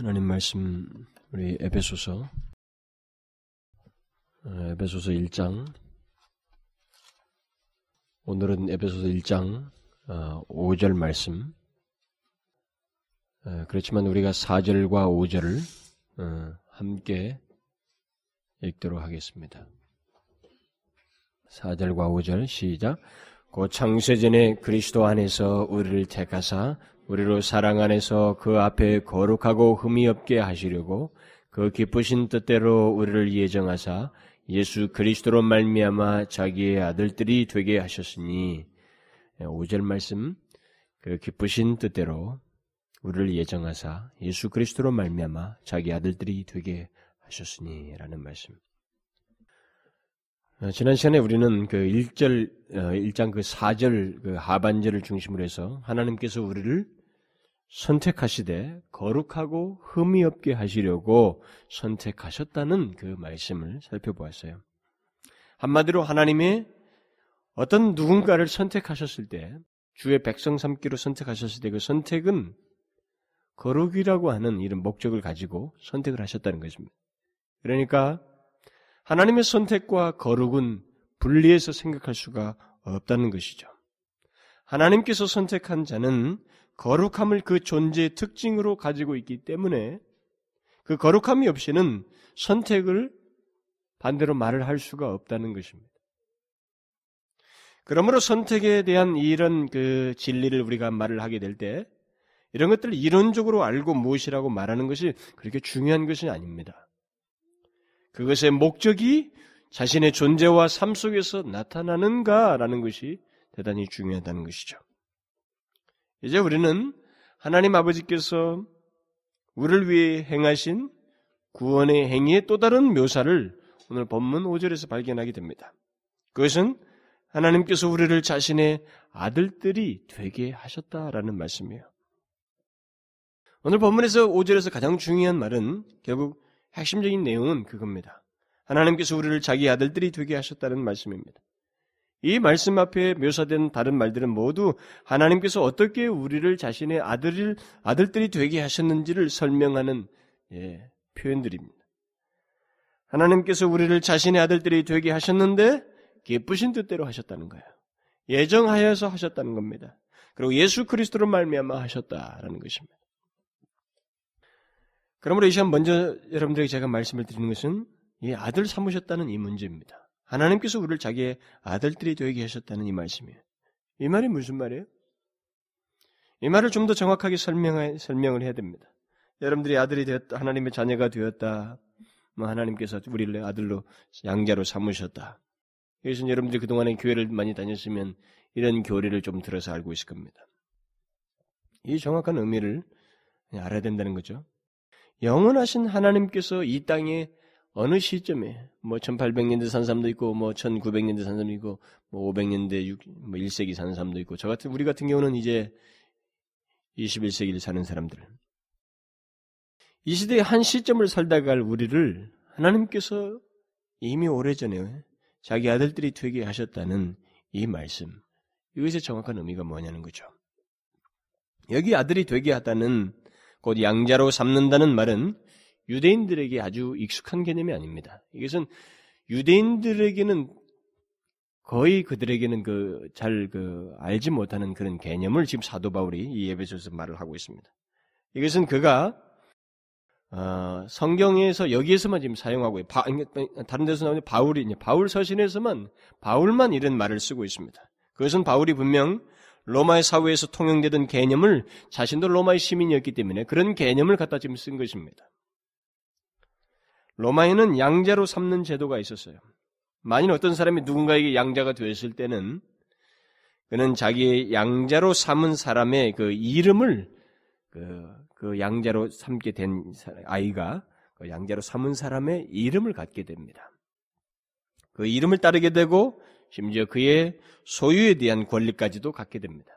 하나님 말씀 우리 에베소서. 어, 에베소서 1장. 오늘은 에베소서 1장 5절 어, 말씀. 어, 그렇지만 우리가 4절과 5절을 함께 읽도록 하겠습니다. 4절과 5절 시작. 고 창세전에 그리스도 안에서 우리를 택하사 우리로 사랑 안에서 그 앞에 거룩하고 흠이 없게 하시려고 그 기쁘신 뜻대로 우리를 예정하사 예수 그리스도로 말미암아 자기의 아들들이 되게 하셨으니 5절 말씀 그 기쁘신 뜻대로 우리를 예정하사 예수 그리스도로 말미암아 자기 아들들이 되게 하셨으니라는 말씀. 어, 지난 시간에 우리는 그 1절, 1장 어, 그 4절 그 하반절을 중심으로 해서 하나님께서 우리를 선택하시되 거룩하고 흠이 없게 하시려고 선택하셨다는 그 말씀을 살펴보았어요. 한마디로 하나님의 어떤 누군가를 선택하셨을 때, 주의 백성 삼기로 선택하셨을 때 그 선택은 거룩이라고 하는 이런 목적을 가지고 선택을 하셨다는 것입니다. 그러니까 하나님의 선택과 거룩은 분리해서 생각할 수가 없다는 것이죠. 하나님께서 선택한 자는 거룩함을 그 존재의 특징으로 가지고 있기 때문에 그 거룩함이 없이는 선택을 반대로 말을 할 수가 없다는 것입니다. 그러므로 선택에 대한 이런 그 진리를 우리가 말을 하게 될 때 이런 것들을 이론적으로 알고 무엇이라고 말하는 것이 그렇게 중요한 것이 아닙니다. 그것의 목적이 자신의 존재와 삶 속에서 나타나는가라는 것이 대단히 중요하다는 것이죠. 이제 우리는 하나님 아버지께서 우리를 위해 행하신 구원의 행위의 또 다른 묘사를 오늘 본문 5절에서 발견하게 됩니다. 그것은 하나님께서 우리를 자신의 아들들이 되게 하셨다라는 말씀이에요. 오늘 본문에서 5절에서 가장 중요한 말은 결국 핵심적인 내용은 그겁니다. 하나님께서 우리를 자기 아들들이 되게 하셨다는 말씀입니다. 이 말씀 앞에 묘사된 다른 말들은 모두 하나님께서 어떻게 우리를 자신의 아들을 아들들이 되게 하셨는지를 설명하는 예, 표현들입니다. 하나님께서 우리를 자신의 아들들이 되게 하셨는데 기쁘신 뜻대로 하셨다는 거예요. 예정하여서 하셨다는 겁니다. 그리고 예수 그리스도로 말미암아 하셨다라는 것입니다. 그러므로 이 시간 먼저 여러분들에게 제가 말씀을 드리는 것은 이 아들 삼으셨다는 이 문제입니다. 하나님께서 우리를 자기의 아들들이 되게 하셨다는 이 말씀이에요. 이 말이 무슨 말이에요? 이 말을 좀 더 정확하게 설명 설명을 해야 됩니다. 여러분들이 아들이 되었다, 하나님의 자녀가 되었다, 뭐 하나님께서 우리를 아들로 양자로 삼으셨다. 이것은 여러분들이 그동안에 교회를 많이 다녔으면 이런 교리를 좀 들어서 알고 있을 겁니다. 이 정확한 의미를 알아야 된다는 거죠. 영원하신 하나님께서 이 땅에 어느 시점에? 뭐 1800년대 산 사람도 있고 뭐 1900년대 산 사람도 있고 뭐 500년대 6, 뭐 1세기 사는 사람도 있고 저 같은 우리 같은 경우는 이제 21세기를 사는 사람들. 이 시대의 한 시점을 살다 갈 우리를 하나님께서 이미 오래전에 자기 아들들이 되게 하셨다는 이 말씀. 이것의 정확한 의미가 뭐냐는 거죠. 여기 아들이 되게 하다는 곧 양자로 삼는다는 말은 유대인들에게 아주 익숙한 개념이 아닙니다. 이것은 유대인들에게는 거의 그들에게는 그 잘그 그 알지 못하는 그런 개념을 지금 사도 바울이 이 예배소에서 말을 하고 있습니다. 이것은 그가 어, 성경에서 여기에서만 지금 사용하고 바, 다른 데서 나오는 바울이 바울 서신에서만 바울만 이런 말을 쓰고 있습니다. 그것은 바울이 분명 로마의 사회에서 통용되던 개념을 자신도 로마의 시민이었기 때문에 그런 개념을 갖다 지금 쓴 것입니다. 로마에는 양자로 삼는 제도가 있었어요. 만일 어떤 사람이 누군가에게 양자가 되었을 때는 그는 자기의 양자로 삼은 사람의 그 이름을 그, 그 양자로 삼게 된 아이가 그 양자로 삼은 사람의 이름을 갖게 됩니다. 그 이름을 따르게 되고 심지어 그의 소유에 대한 권리까지도 갖게 됩니다.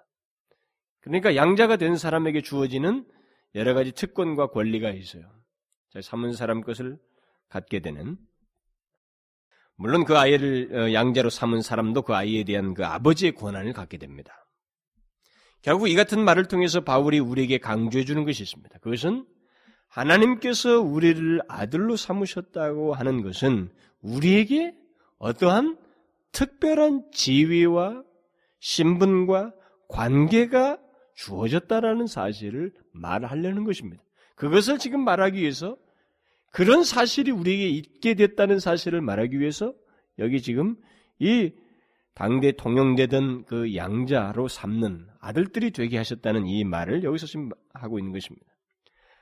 그러니까 양자가 된 사람에게 주어지는 여러 가지 특권과 권리가 있어요. 삼은 사람 것을 갖게 되는 물론 그 아이를 어, 양자로 삼은 사람도 그 아이에 대한 그 아버지의 권한을 갖게 됩니다. 결국 이 같은 말을 통해서 바울이 우리에게 강조해 주는 것이 있습니다. 그것은 하나님께서 우리를 아들로 삼으셨다고 하는 것은 우리에게 어떠한 특별한 지위와 신분과 관계가 주어졌다라는 사실을 말하려는 것입니다. 그것을 지금 말하기 위해서 그런 사실이 우리에게 있게 됐다는 사실을 말하기 위해서 여기 지금 이 당대 통용되던 그 양자로 삼는 아들들이 되게 하셨다는 이 말을 여기서 지금 하고 있는 것입니다.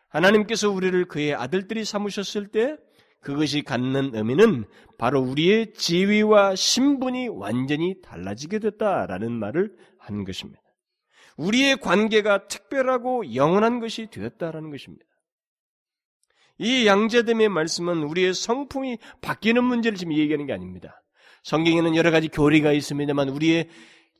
하나님께서 우리를 그의 아들들이 삼으셨을 때 그것이 갖는 의미는 바로 우리의 지위와 신분이 완전히 달라지게 됐다라는 말을 한 것입니다. 우리의 관계가 특별하고 영원한 것이 되었다라는 것입니다. 이 양자됨의 말씀은 우리의 성품이 바뀌는 문제를 지금 얘기하는 게 아닙니다. 성경에는 여러 가지 교리가 있습니다만 우리의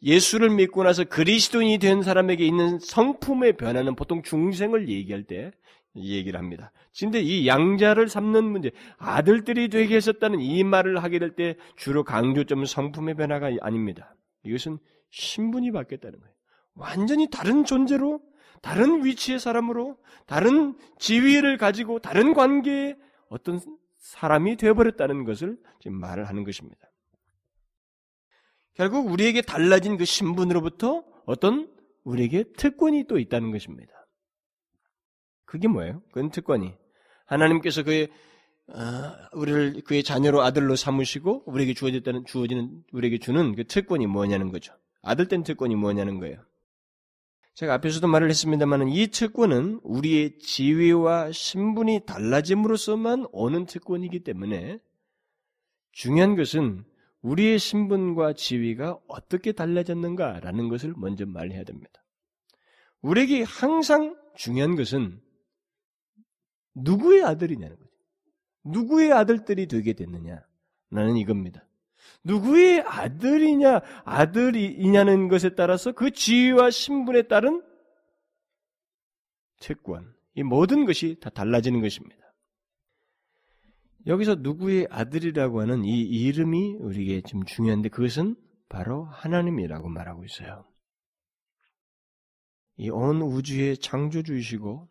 예수를 믿고 나서 그리스도인이 된 사람에게 있는 성품의 변화는 보통 중생을 얘기할 때 얘기를 합니다. 근데 이 양자를 삼는 문제, 아들들이 되게 했었다는 이 말을 하게 될 때 주로 강조점은 성품의 변화가 아닙니다. 이것은 신분이 바뀌었다는 거예요. 완전히 다른 존재로, 다른 위치의 사람으로, 다른 지위를 가지고 다른 관계의 어떤 사람이 되어버렸다는 것을 지금 말을 하는 것입니다. 결국 우리에게 달라진 그 신분으로부터 어떤 우리에게 특권이 또 있다는 것입니다. 그게 뭐예요? 그건 특권이. 하나님께서 그의 어, 우리를 그의 자녀로 아들로 삼으시고 우리에게 주어졌다는 주어지는 우리에게 주는 그 특권이 뭐냐는 거죠. 아들 된 특권이 뭐냐는 거예요. 제가 앞에서도 말을 했습니다만 이 특권은 우리의 지위와 신분이 달라짐으로써만 오는 특권이기 때문에 중요한 것은 우리의 신분과 지위가 어떻게 달라졌는가라는 것을 먼저 말해야 됩니다. 우리에게 항상 중요한 것은 누구의 아들이냐는 거죠. 누구의 아들들이 되게 됐느냐? 나는 이겁니다. 누구의 아들이냐, 아들이냐는 것에 따라서 그 지위와 신분에 따른 채권, 이 모든 것이 다 달라지는 것입니다. 여기서 누구의 아들이라고 하는 이 이름이 우리에게 좀 중요한데 그것은 바로 하나님이라고 말하고 있어요. 이 온 우주의 창조주이시고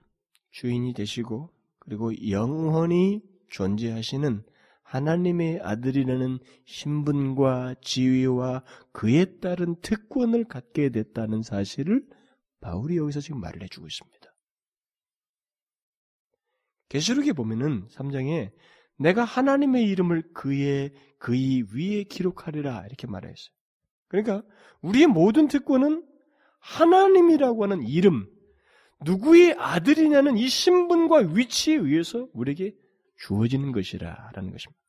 주인이 되시고 그리고 영원히 존재하시는 하나님의 아들이라는 신분과 지위와 그에 따른 특권을 갖게 됐다는 사실을 바울이 여기서 지금 말을 해주고 있습니다. 계시록에 보면은 3장에 내가 하나님의 이름을 그의 그의 위에 기록하리라 이렇게 말했어요. 그러니까 우리의 모든 특권은 하나님이라고 하는 이름, 누구의 아들이냐는 이 신분과 위치에 의해서 우리에게 주어지는 것이라라는 것입니다.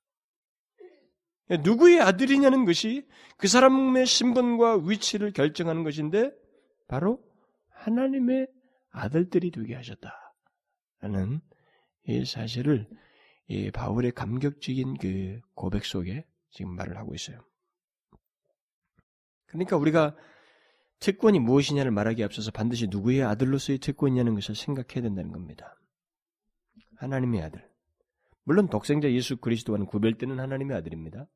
누구의 아들이냐는 것이 그 사람의 신분과 위치를 결정하는 것인데 바로 하나님의 아들들이 되게 하셨다라는 이 사실을 이 바울의 감격적인 그 고백 속에 지금 말을 하고 있어요. 그러니까 우리가 특권이 무엇이냐를 말하기에 앞서서 반드시 누구의 아들로서의 특권이냐는 것을 생각해야 된다는 겁니다. 하나님의 아들. 물론 독생자 예수 그리스도와는 구별되는 하나님의 아들입니다.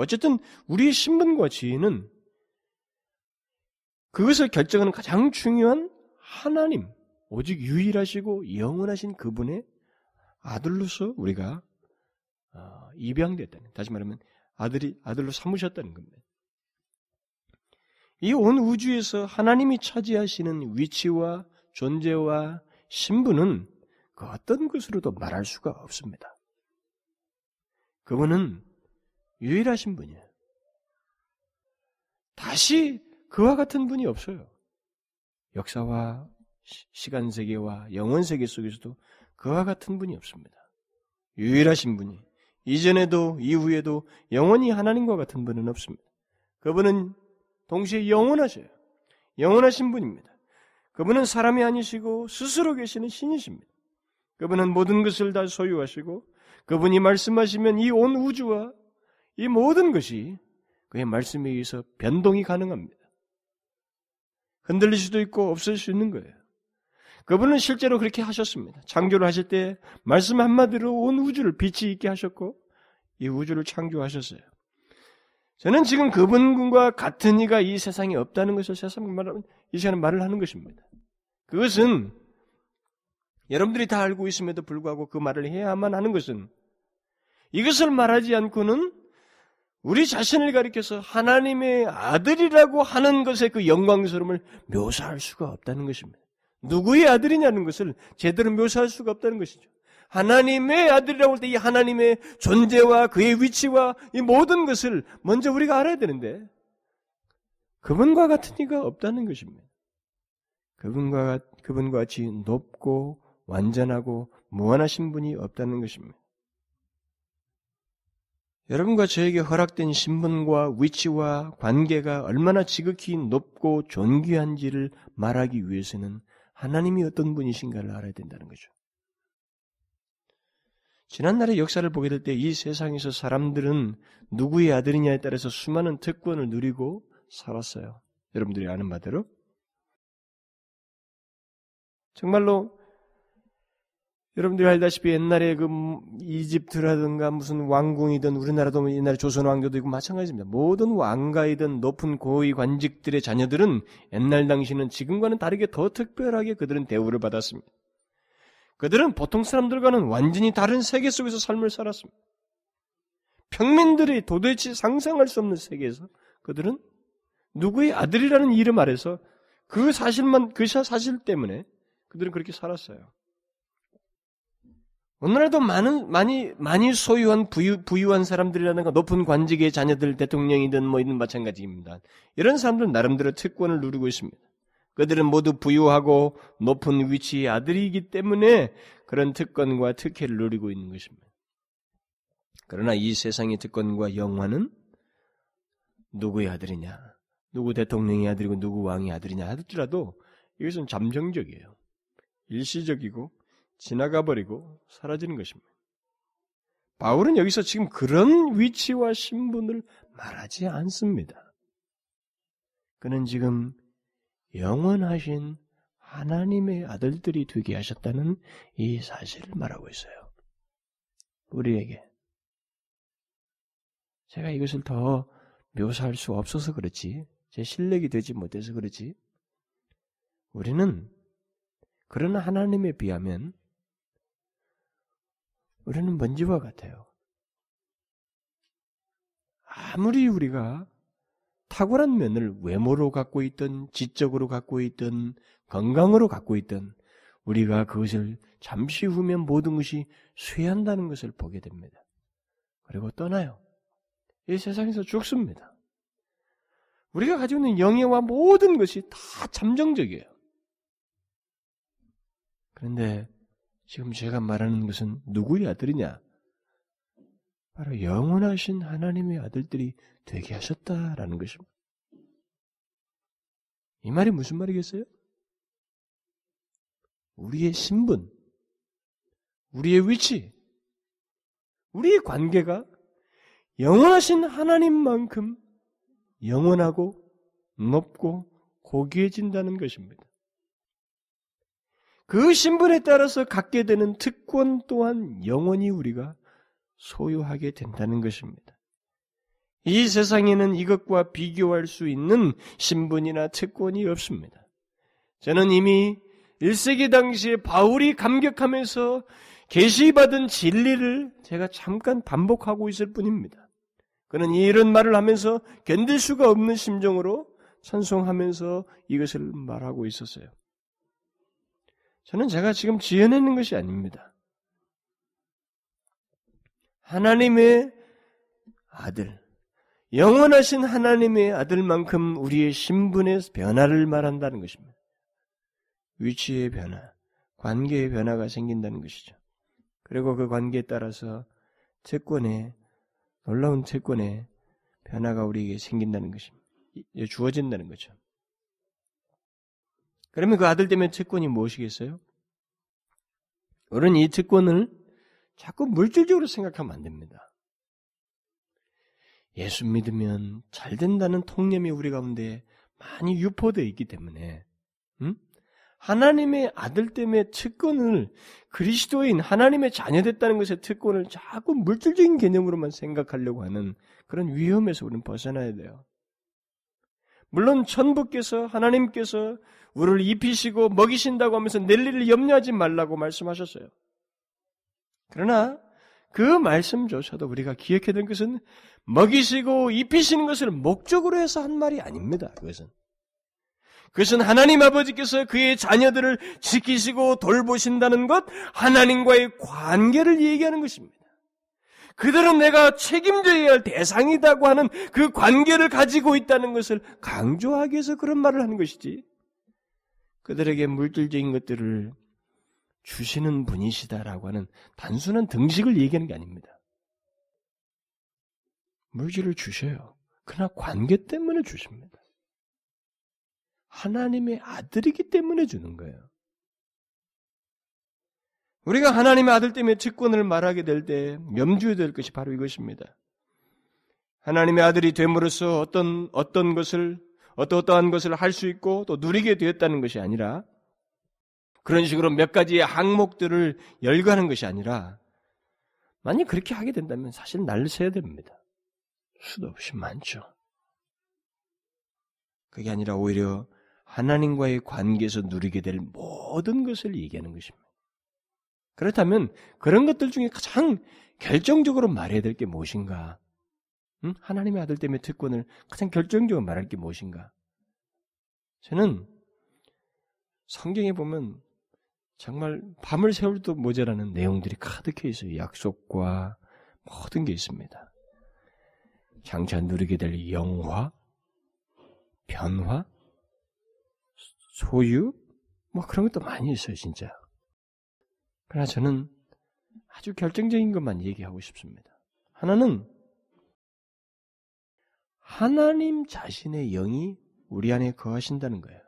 어쨌든 우리의 신분과 지위는 그것을 결정하는 가장 중요한 하나님, 오직 유일하시고 영원하신 그분의 아들로서 우리가 어, 입양됐다는, 다시 말하면 아들이 아들로 삼으셨다는 겁니다. 이 온 우주에서 하나님이 차지하시는 위치와 존재와 신분은 그 어떤 것으로도 말할 수가 없습니다. 그분은 유일하신 분이에요. 다시 그와 같은 분이 없어요. 역사와 시간 세계와 영원 세계 속에서도 그와 같은 분이 없습니다. 유일하신 분이 이전에도 이후에도 영원히 하나님과 같은 분은 없습니다. 그분은 동시에 영원하셔요. 영원하신 분입니다. 그분은 사람이 아니시고 스스로 계시는 신이십니다. 그분은 모든 것을 다 소유하시고 그분이 말씀하시면 이 온 우주와 이 모든 것이 그의 말씀에 의해서 변동이 가능합니다. 흔들릴 수도 있고 없을 수 있는 거예요. 그분은 실제로 그렇게 하셨습니다. 창조를 하실 때 말씀 한마디로 온 우주를 빛이 있게 하셨고 이 우주를 창조하셨어요. 저는 지금 그분과 같은 이가 이 세상에 없다는 것을 세상 말하면 이 시간에 말을 하는 것입니다. 그것은 여러분들이 다 알고 있음에도 불구하고 그 말을 해야만 하는 것은 이것을 말하지 않고는 우리 자신을 가리켜서 하나님의 아들이라고 하는 것의 그 영광스러움을 묘사할 수가 없다는 것입니다. 누구의 아들이냐는 것을 제대로 묘사할 수가 없다는 것이죠. 하나님의 아들이라고 할 때 이 하나님의 존재와 그의 위치와 이 모든 것을 먼저 우리가 알아야 되는데 그분과 같은 이가 없다는 것입니다. 그분과 그분과 같이 높고 완전하고 무한하신 분이 없다는 것입니다. 여러분과 저에게 허락된 신분과 위치와 관계가 얼마나 지극히 높고 존귀한지를 말하기 위해서는 하나님이 어떤 분이신가를 알아야 된다는 거죠. 지난날의 역사를 보게 될 때 이 세상에서 사람들은 누구의 아들이냐에 따라서 수많은 특권을 누리고 살았어요. 여러분들이 아는 바대로. 정말로 여러분들이 알다시피 옛날에 그 이집트라든가 무슨 왕궁이든 우리나라도 뭐 옛날에 조선 왕조도 있고 마찬가지입니다. 모든 왕가이든 높은 고위 관직들의 자녀들은 옛날 당시는 지금과는 다르게 더 특별하게 그들은 대우를 받았습니다. 그들은 보통 사람들과는 완전히 다른 세계 속에서 삶을 살았습니다. 평민들이 도대체 상상할 수 없는 세계에서 그들은 누구의 아들이라는 이름 아래서 그 사실만 그 사실 때문에 그들은 그렇게 살았어요. 오늘날도 많은 많이 많이 소유한 부유, 부유한 사람들이라든가 높은 관직의 자녀들 대통령이든 뭐 이든 마찬가지입니다. 이런 사람들은 나름대로 특권을 누리고 있습니다. 그들은 모두 부유하고 높은 위치의 아들이기 때문에 그런 특권과 특혜를 누리고 있는 것입니다. 그러나 이 세상의 특권과 영화는 누구의 아들이냐, 누구 대통령의 아들이고 누구 왕의 아들이냐 하더라도 이것은 잠정적이에요. 일시적이고 지나가 버리고 사라지는 것입니다. 바울은 여기서 지금 그런 위치와 신분을 말하지 않습니다. 그는 지금 영원하신 하나님의 아들들이 되게 하셨다는 이 사실을 말하고 있어요. 우리에게. 제가 이것을 더 묘사할 수 없어서 그렇지, 제 실력이 되지 못해서 그렇지, 우리는 그런 하나님에 비하면 우리는 먼지와 같아요. 아무리 우리가 탁월한 면을 외모로 갖고 있든 지적으로 갖고 있든 건강으로 갖고 있든 우리가 그것을 잠시 후면 모든 것이 쇠한다는 것을 보게 됩니다. 그리고 떠나요. 이 세상에서 죽습니다. 우리가 가지고 있는 영예와 모든 것이 다 잠정적이에요. 그런데 지금 제가 말하는 것은 누구의 아들이냐? 바로 영원하신 하나님의 아들들이 되게 하셨다라는 것입니다. 이 말이 무슨 말이겠어요? 우리의 신분, 우리의 위치, 우리의 관계가 영원하신 하나님만큼 영원하고 높고 고귀해진다는 것입니다. 그 신분에 따라서 갖게 되는 특권 또한 영원히 우리가 소유하게 된다는 것입니다. 이 세상에는 이것과 비교할 수 있는 신분이나 특권이 없습니다. 저는 이미 1세기 당시에 바울이 감격하면서 계시받은 진리를 제가 잠깐 반복하고 있을 뿐입니다. 그는 이런 말을 하면서 견딜 수가 없는 심정으로 찬송하면서 이것을 말하고 있었어요. 저는 제가 지금 지어내는 것이 아닙니다. 하나님의 아들, 영원하신 하나님의 아들만큼 우리의 신분의 변화를 말한다는 것입니다. 위치의 변화, 관계의 변화가 생긴다는 것이죠. 그리고 그 관계에 따라서 채권의 놀라운 채권의 변화가 우리에게 생긴다는 것입니다. 주어진다는 거죠. 그러면 그 아들 때문에 특권이 무엇이겠어요? 우리는 이 특권을 자꾸 물질적으로 생각하면 안 됩니다. 예수 믿으면 잘 된다는 통념이 우리 가운데 많이 유포되어 있기 때문에 음? 하나님의 아들 때문에 특권을 그리스도인 하나님의 자녀됐다는 것의 특권을 자꾸 물질적인 개념으로만 생각하려고 하는 그런 위험에서 우리는 벗어나야 돼요. 물론 천부께서 하나님께서 우리를 입히시고 먹이신다고 하면서 낼 일을 염려하지 말라고 말씀하셨어요. 그러나 그 말씀조차도 우리가 기억해야 될 것은 먹이시고 입히시는 것을 목적으로 해서 한 말이 아닙니다. 그것은. 그것은 하나님 아버지께서 그의 자녀들을 지키시고 돌보신다는 것, 하나님과의 관계를 얘기하는 것입니다. 그들은 내가 책임져야 할 대상이다고 하는 그 관계를 가지고 있다는 것을 강조하기 위해서 그런 말을 하는 것이지. 그들에게 물질적인 것들을 주시는 분이시다라고 하는 단순한 등식을 얘기하는 게 아닙니다. 물질을 주셔요. 그러나 관계 때문에 주십니다. 하나님의 아들이기 때문에 주는 거예요. 우리가 하나님의 아들 때문에 직권을 말하게 될 때 염두에 될 것이 바로 이것입니다. 하나님의 아들이 됨으로써 어떤 어떤 것을 어떠어떠한 것을 할 수 있고 또 누리게 되었다는 것이 아니라 그런 식으로 몇 가지의 항목들을 열거하는 것이 아니라 만약 그렇게 하게 된다면 사실 날를 새야 됩니다. 수도 없이 많죠. 그게 아니라 오히려 하나님과의 관계에서 누리게 될 모든 것을 얘기하는 것입니다. 그렇다면 그런 것들 중에 가장 결정적으로 말해야 될 게 무엇인가? 응? 하나님의 아들 때문에 특권을 가장 결정적으로 말할 게 무엇인가? 저는 성경에 보면 정말 밤을 새울 도 모자라는 내용들이 가득해 있어요. 약속과 모든 게 있습니다. 장차 누리게 될 영화, 변화, 소유, 뭐 그런 것도 많이 있어요, 진짜. 그러나 저는 아주 결정적인 것만 얘기하고 싶습니다. 하나는 하나님 자신의 영이 우리 안에 거하신다는 거예요.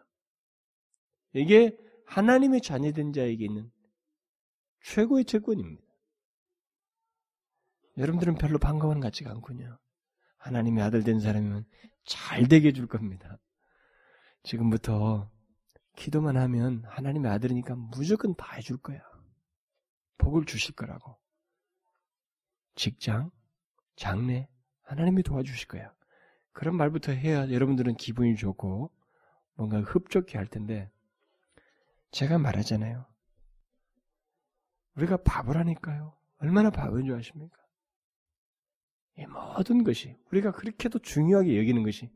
이게 하나님의 자녀된 자에게 있는 최고의 채권입니다. 여러분들은 별로 것 같지가 않군요. 하나님의 아들 된 사람이면 잘 되게 해줄 겁니다. 지금부터 기도만 하면 하나님의 아들이니까 무조건 다 해줄 거야. 복을 주실 거라고. 직장, 장래, 하나님이 도와주실 거야. 그런 말부터 해야 여러분들은 기분이 좋고 뭔가 흡족해 할 텐데 제가 말하잖아요. 우리가 바보라니까요. 얼마나 바보인 줄 아십니까? 이 모든 것이 우리가 그렇게도 중요하게 여기는 것이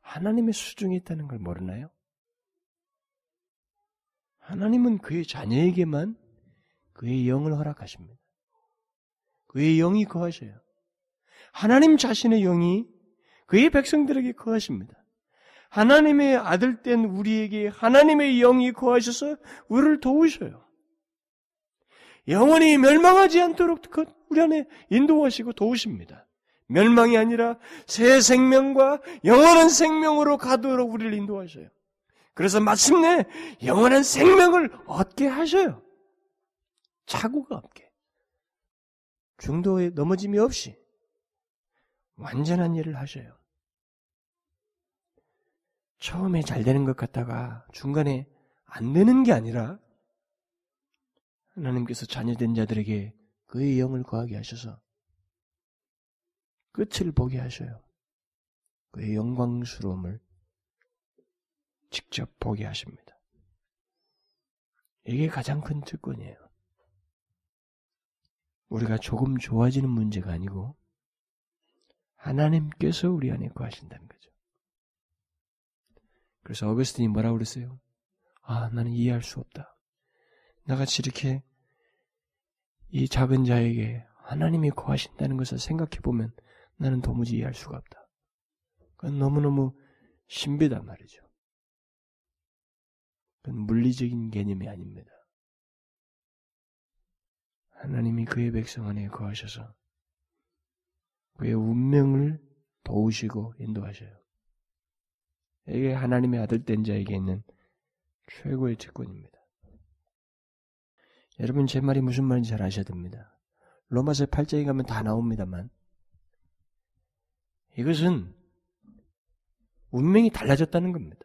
하나님의 수중에 있다는 걸 모르나요? 하나님은 그의 자녀에게만 그의 영을 허락하십니다. 그의 영이 거하셔요. 하나님 자신의 영이 그의 백성들에게 거하십니다. 하나님의 아들 된 우리에게 하나님의 영이 거하셔서 우리를 도우셔요. 영원히 멸망하지 않도록 우리 안에 인도하시고 도우십니다. 멸망이 아니라 새 생명과 영원한 생명으로 가도록 우리를 인도하셔요. 그래서 마침내 영원한 생명을 얻게 하셔요. 착오가 없게. 중도에 넘어짐이 없이 완전한 일을 하셔요. 처음에 잘 되는 것 같다가 중간에 안 되는 게 아니라 하나님께서 자녀된 자들에게 그의 영을 거하게 하셔서 끝을 보게 하셔요. 그의 영광스러움을 직접 보게 하십니다. 이게 가장 큰 특권이에요. 우리가 조금 좋아지는 문제가 아니고 하나님께서 우리 안에 거하신다는 거죠. 그래서 어거스틴이 뭐라고 그랬어요? 아, 나는 이해할 수 없다. 나같이 이렇게 이 작은 자에게 하나님이 거하신다는 것을 생각해 보면 나는 도무지 이해할 수가 없다. 그건 너무너무 신비단 말이죠. 그건 물리적인 개념이 아닙니다. 하나님이 그의 백성 안에 거하셔서 그의 운명을 도우시고 인도하셔요. 이게 하나님의 아들 된 자에게 있는 최고의 특권입니다. 여러분 제 말이 무슨 말인지 잘 아셔야 됩니다. 로마서 8장에 가면 다 나옵니다만 이것은 운명이 달라졌다는 겁니다.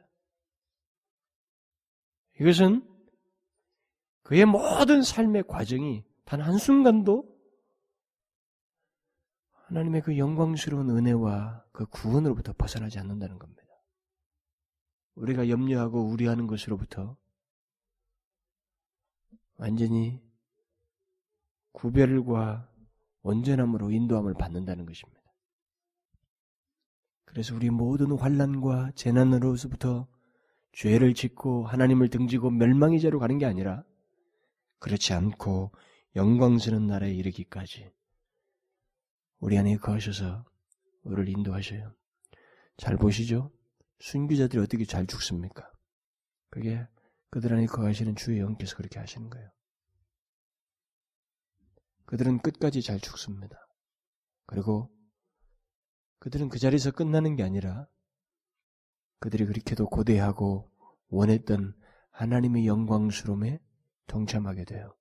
이것은 그의 모든 삶의 과정이 단 한순간도 하나님의 그 영광스러운 은혜와 그 구원으로부터 벗어나지 않는다는 겁니다. 우리가 염려하고 우려하는 것으로부터 완전히 구별과 온전함으로 인도함을 받는다는 것입니다. 그래서 우리 모든 환란과 재난으로부터 죄를 짓고 하나님을 등지고 멸망의 자로 가는 게 아니라 그렇지 않고 영광스러운 나라에 이르기까지 우리 안에 거하셔서 우리를 인도하셔요. 잘 보시죠? 순교자들이 어떻게 잘 죽습니까? 그게 그들 안에 거하시는 주의 영께서 그렇게 하시는 거예요. 그들은 끝까지 잘 죽습니다. 그리고 그들은 그 자리에서 끝나는 게 아니라 그들이 그렇게도 고대하고 원했던 하나님의 영광스러움에 동참하게 돼요.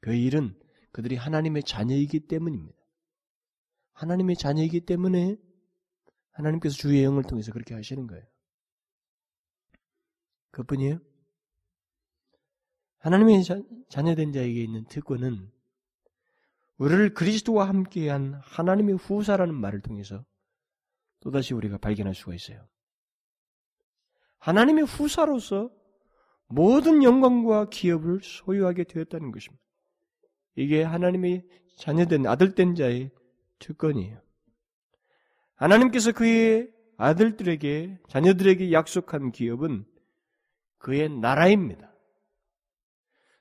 그 일은 그들이 하나님의 자녀이기 때문입니다. 하나님의 자녀이기 때문에 하나님께서 주의 영을 통해서 그렇게 하시는 거예요. 그뿐이에요. 하나님의 자, 자녀된 자에게 있는 특권은 우리를 그리스도와 함께한 하나님의 후사라는 말을 통해서 또다시 우리가 발견할 수가 있어요. 하나님의 후사로서 모든 영광과 기업을 소유하게 되었다는 것입니다. 이게 하나님의 자녀된 아들된 자의 특권이에요. 하나님께서 그의 아들들에게 자녀들에게 약속한 기업은 그의 나라입니다.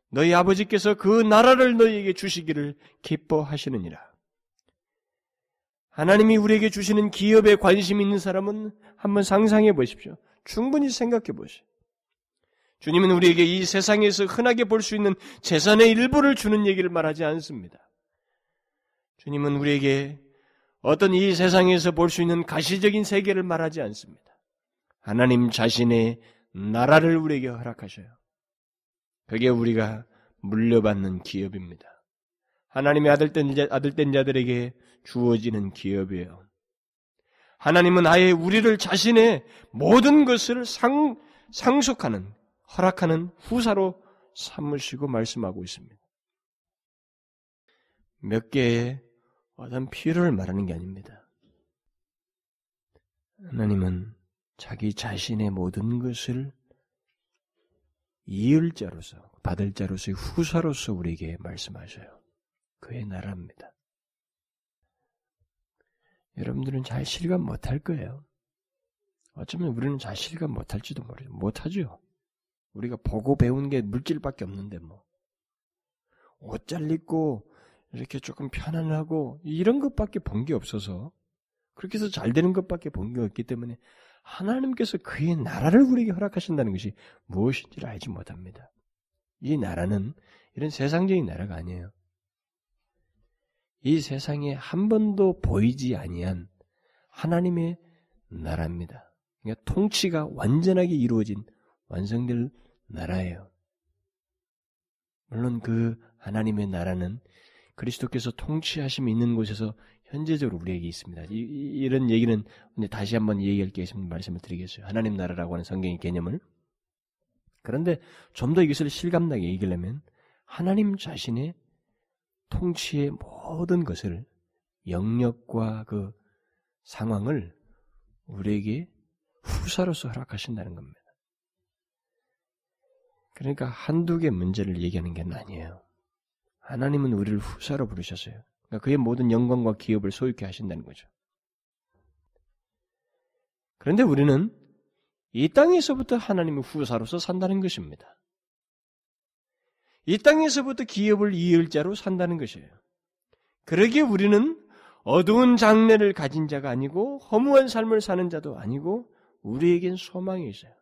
너희 아버지께서 그 나라를 너희에게 주시기를 기뻐하시느니라. 하나님이 우리에게 주시는 기업에 관심 있는 사람은 한번 상상해 보십시오. 충분히 생각해 보십시오. 주님은 우리에게 이 세상에서 흔하게 볼 수 있는 재산의 일부를 주는 얘기를 말하지 않습니다. 주님은 우리에게 어떤 이 세상에서 볼 수 있는 가시적인 세계를 말하지 않습니다. 하나님 자신의 나라를 우리에게 허락하셔요. 그게 우리가 물려받는 기업입니다. 하나님의 아들된, 자, 아들된 자들에게 주어지는 기업이에요. 하나님은 아예 우리를 자신의 모든 것을 상, 상속하는, 허락하는 후사로 삼으시고 말씀하고 있습니다. 몇 개의 어떤 필요를 말하는 게 아닙니다. 하나님은 자기 자신의 모든 것을 이을 자로서, 받을 자로서의 후사로서 우리에게 말씀하셔요. 그의 나라입니다. 여러분들은 잘 실감 못할 거예요. 어쩌면 우리는 잘 실감 못할지도 모르죠. 못하죠. 우리가 보고 배운 게 물질밖에 없는데 뭐. 옷 잘 입고 이렇게 조금 편안하고 이런 것밖에 본 게 없어서 그렇게 해서 잘 되는 것밖에 본 게 없기 때문에 하나님께서 그의 나라를 우리에게 허락하신다는 것이 무엇인지를 알지 못합니다. 이 나라는 이런 세상적인 나라가 아니에요. 이 세상에 한 번도 보이지 아니한 하나님의 나라입니다. 그러니까 통치가 완전하게 이루어진 완성될 나라예요. 물론 그 하나님의 나라는 그리스도께서 통치하심이 있는 곳에서 현재적으로 우리에게 있습니다. 이, 런 얘기는 다시 한번 얘기할 게 있으면 말씀을 드리겠어요. 하나님 나라라고 하는 성경의 개념을. 그런데 좀 더 이것을 실감나게 얘기하려면 하나님 자신의 통치의 모든 것을 영역과 그 상황을 우리에게 후사로서 허락하신다는 겁니다. 그러니까 한두 개 문제를 얘기하는 게 아니에요. 하나님은 우리를 후사로 부르셨어요. 그러니까 그의 모든 영광과 기업을 소유케 하신다는 거죠. 그런데 우리는 이 땅에서부터 하나님의 후사로서 산다는 것입니다. 이 땅에서부터 기업을 이을 자로 산다는 것이에요. 그러기에 우리는 어두운 장래를 가진 자가 아니고 허무한 삶을 사는 자도 아니고 우리에겐 소망이 있어요.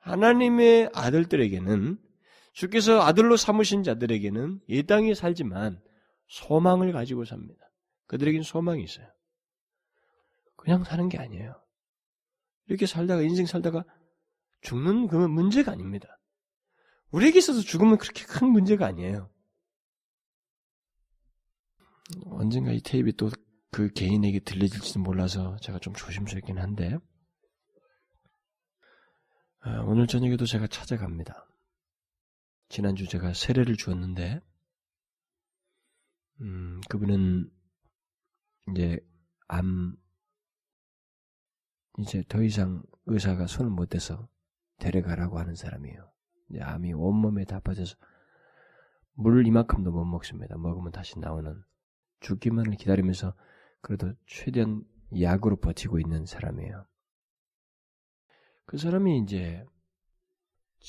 하나님의 아들들에게는 주께서 아들로 삼으신 자들에게는 이 땅에 살지만 소망을 가지고 삽니다. 그들에겐 소망이 있어요. 그냥 사는 게 아니에요. 이렇게 살다가 인생 살다가 죽는 그 문제가 아닙니다. 우리에게 있어서 죽으면 그렇게 큰 문제가 아니에요. 언젠가 이 테이프 또그 개인에게 들려질지도 몰라서 제가 좀 조심스럽긴 한데 아, 오늘 저녁에도 제가 찾아갑니다. 지난주 제가 세례를 주었는데, 음, 그분은 이제 암, 이제 더 이상 의사가 손을 못 대서 데려가라고 하는 사람이에요. 이제 암이 온몸에 다 빠져서 물 이만큼도 못 먹습니다. 먹으면 다시 나오는 죽기만을 기다리면서 그래도 최대한 약으로 버티고 있는 사람이에요. 그 사람이 이제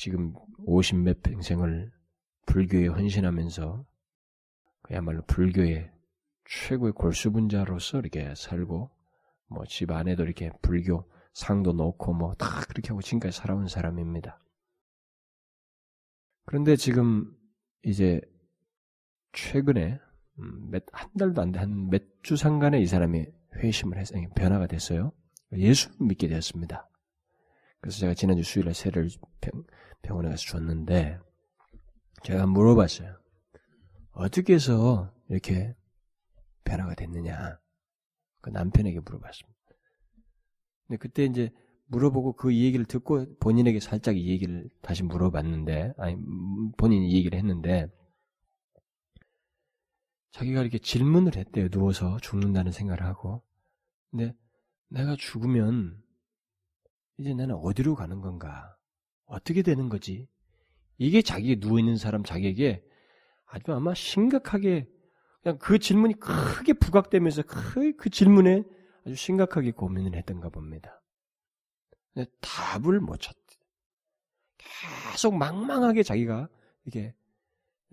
지금 50몇 평생을 불교에 헌신하면서 그야말로 불교의 최고의 골수분자로서 이렇게 살고 뭐 집 안에도 이렇게 불교 상도 놓고 뭐 다 그렇게 하고 지금까지 살아온 사람입니다. 그런데 지금 이제 최근에 음, 몇한 달도 안 돼 한 몇 주 상간에 이 사람이 회심을 해서 변화가 됐어요. 예수 믿게 되었습니다. 그래서 제가 지난주 수요일에 세를 병원에 가서 줬는데 제가 물어봤어요. 어떻게 해서 이렇게 변화가 됐느냐? 그 남편에게 물어봤습니다. 근데 그때 이제 물어보고 그 얘기를 듣고 본인에게 살짝 이 얘기를 다시 물어봤는데, 아니, 본인이 이 얘기를 했는데, 자기가 이렇게 질문을 했대요. 누워서 죽는다는 생각을 하고. 근데 내가 죽으면 이제 나는 어디로 가는 건가? 어떻게 되는 거지? 이게 자기 누워있는 사람 자기에게 아주 아마 심각하게 그냥 그 질문이 크게 부각되면서 그, 그 질문에 아주 심각하게 고민을 했던가 봅니다. 근데 답을 못 쳤대. 계속 망망하게 자기가 이게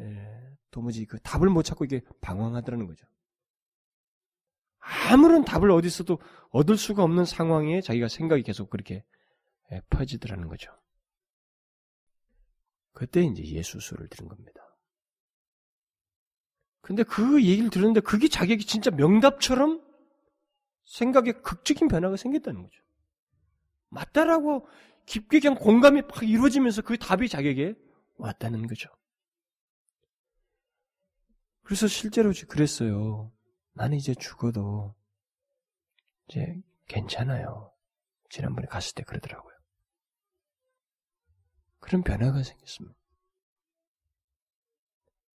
에, 도무지 그 답을 못 찾고 이게 방황하더라는 거죠. 아무런 답을 어디서도 얻을 수가 없는 상황에 자기가 생각이 계속 그렇게 에, 퍼지더라는 거죠. 그때 이제 예수 수를 들은 겁니다. 근데 그 얘기를 들었는데 그게 자기에게 진짜 명답처럼 생각에 극적인 변화가 생겼다는 거죠. 맞다라고 깊게 그냥 공감이 팍 이루어지면서 그 답이 자기에게 왔다는 거죠. 그래서 실제로 그랬어요. 나는 이제 죽어도 이제 괜찮아요. 지난번에 갔을 때 그러더라고요. 그런 변화가 생겼습니다.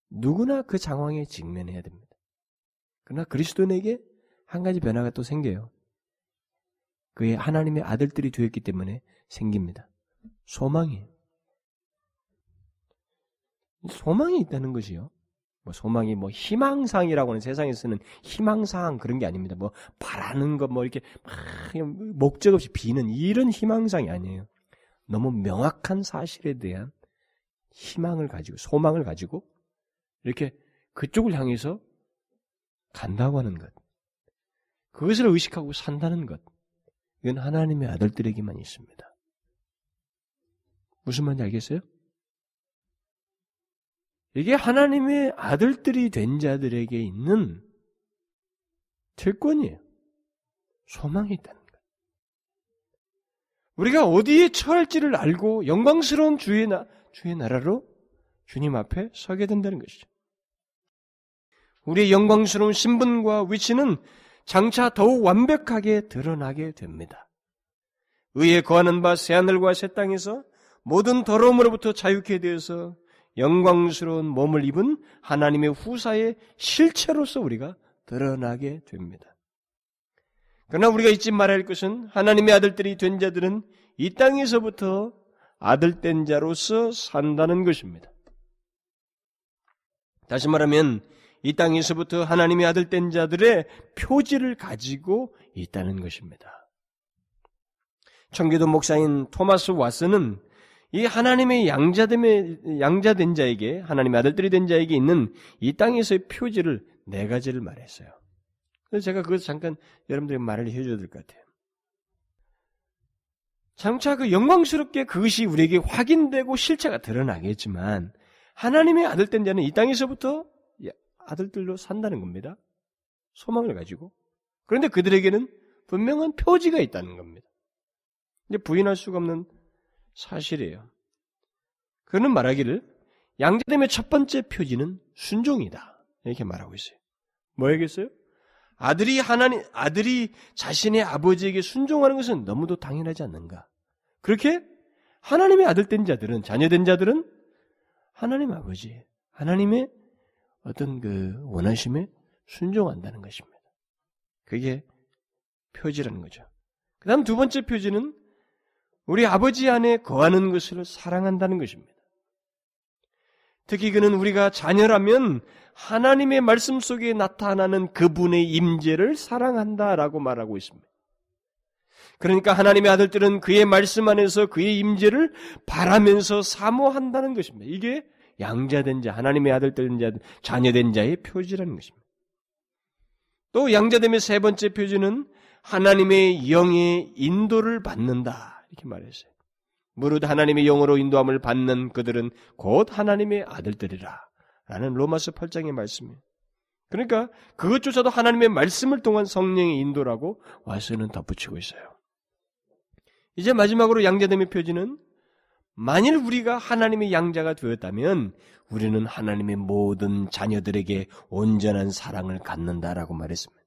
누구나 그 상황에 직면해야 됩니다. 그러나 그리스도인에게 한 가지 변화가 또 생겨요. 그의 하나님의 아들들이 되었기 때문에 생깁니다. 소망이. 소망이 있다는 것이요. 뭐 소망이 뭐 희망상이라고 하는 세상에 서는 희망상 그런 게 아닙니다. 뭐 바라는 것 뭐 이렇게 막 목적 없이 비는 이런 희망상이 아니에요. 너무 명확한 사실에 대한 희망을 가지고 소망을 가지고 이렇게 그쪽을 향해서 간다고 하는 것. 그것을 의식하고 산다는 것. 이건 하나님의 아들들에게만 있습니다. 무슨 말인지 알겠어요? 이게 하나님의 아들들이 된 자들에게 있는 특권이에요. 소망이 있다는 것. 우리가 어디에 처할지를 알고 영광스러운 주의, 나, 주의 나라로 주님 앞에 서게 된다는 것이죠. 우리의 영광스러운 신분과 위치는 장차 더욱 완벽하게 드러나게 됩니다. 의에 거하는 바 새하늘과 새 땅에서 모든 더러움으로부터 자유케 되어서 영광스러운 몸을 입은 하나님의 후사의 실체로서 우리가 드러나게 됩니다. 그러나 우리가 잊지 말아야 할 것은 하나님의 아들들이 된 자들은 이 땅에서부터 아들된 자로서 산다는 것입니다. 다시 말하면 이 땅에서부터 하나님의 아들된 자들의 표지를 가지고 있다는 것입니다. 청교도 목사인 토마스 와스는 이 하나님의 양자됨의 양자된 자에게 하나님의 아들들이 된 자에게 있는 이 땅에서의 표지를 네 가지를 말했어요. 그래서 제가 그것을 잠깐 여러분들에게 말을 해줘야 될 것 같아요. 장차 그 영광스럽게 그것이 우리에게 확인되고 실체가 드러나겠지만 하나님의 아들 된 자는 이 땅에서부터 아들들로 산다는 겁니다. 소망을 가지고. 그런데 그들에게는 분명한 표지가 있다는 겁니다. 이제 부인할 수가 없는 사실이에요. 그는 말하기를 양자됨의 첫 번째 표지는 순종이다. 이렇게 말하고 있어요. 뭐얘기했어요 아들이 하나님, 아들이 자신의 아버지에게 순종하는 것은 너무도 당연하지 않는가? 그렇게 하나님의 아들 된 자들은, 자녀 된 자들은 하나님 아버지, 하나님의 어떤 그 원하심에 순종한다는 것입니다. 그게 표지라는 거죠. 그 다음 두 번째 표지는 우리 아버지 안에 거하는 것을 사랑한다는 것입니다. 특히 그는 우리가 자녀라면 하나님의 말씀 속에 나타나는 그분의 임재를 사랑한다라고 말하고 있습니다. 그러니까 하나님의 아들들은 그의 말씀 안에서 그의 임재를 바라면서 사모한다는 것입니다. 이게 양자된 자, 하나님의 아들된 자, 자녀된 자의 표지라는 것입니다. 또 양자됨의 세 번째 표지는 하나님의 영의 인도를 받는다. 이렇게 말했어요. 무릇 하나님의 영으로 인도함을 받는 그들은 곧 하나님의 아들들이라. 라는 로마서 8장의 말씀이에요. 그러니까 그것조차도 하나님의 말씀을 통한 성령의 인도라고 와서는 덧붙이고 있어요. 이제 마지막으로 양자됨의 표지는 만일 우리가 하나님의 양자가 되었다면 우리는 하나님의 모든 자녀들에게 온전한 사랑을 갖는다라고 말했습니다.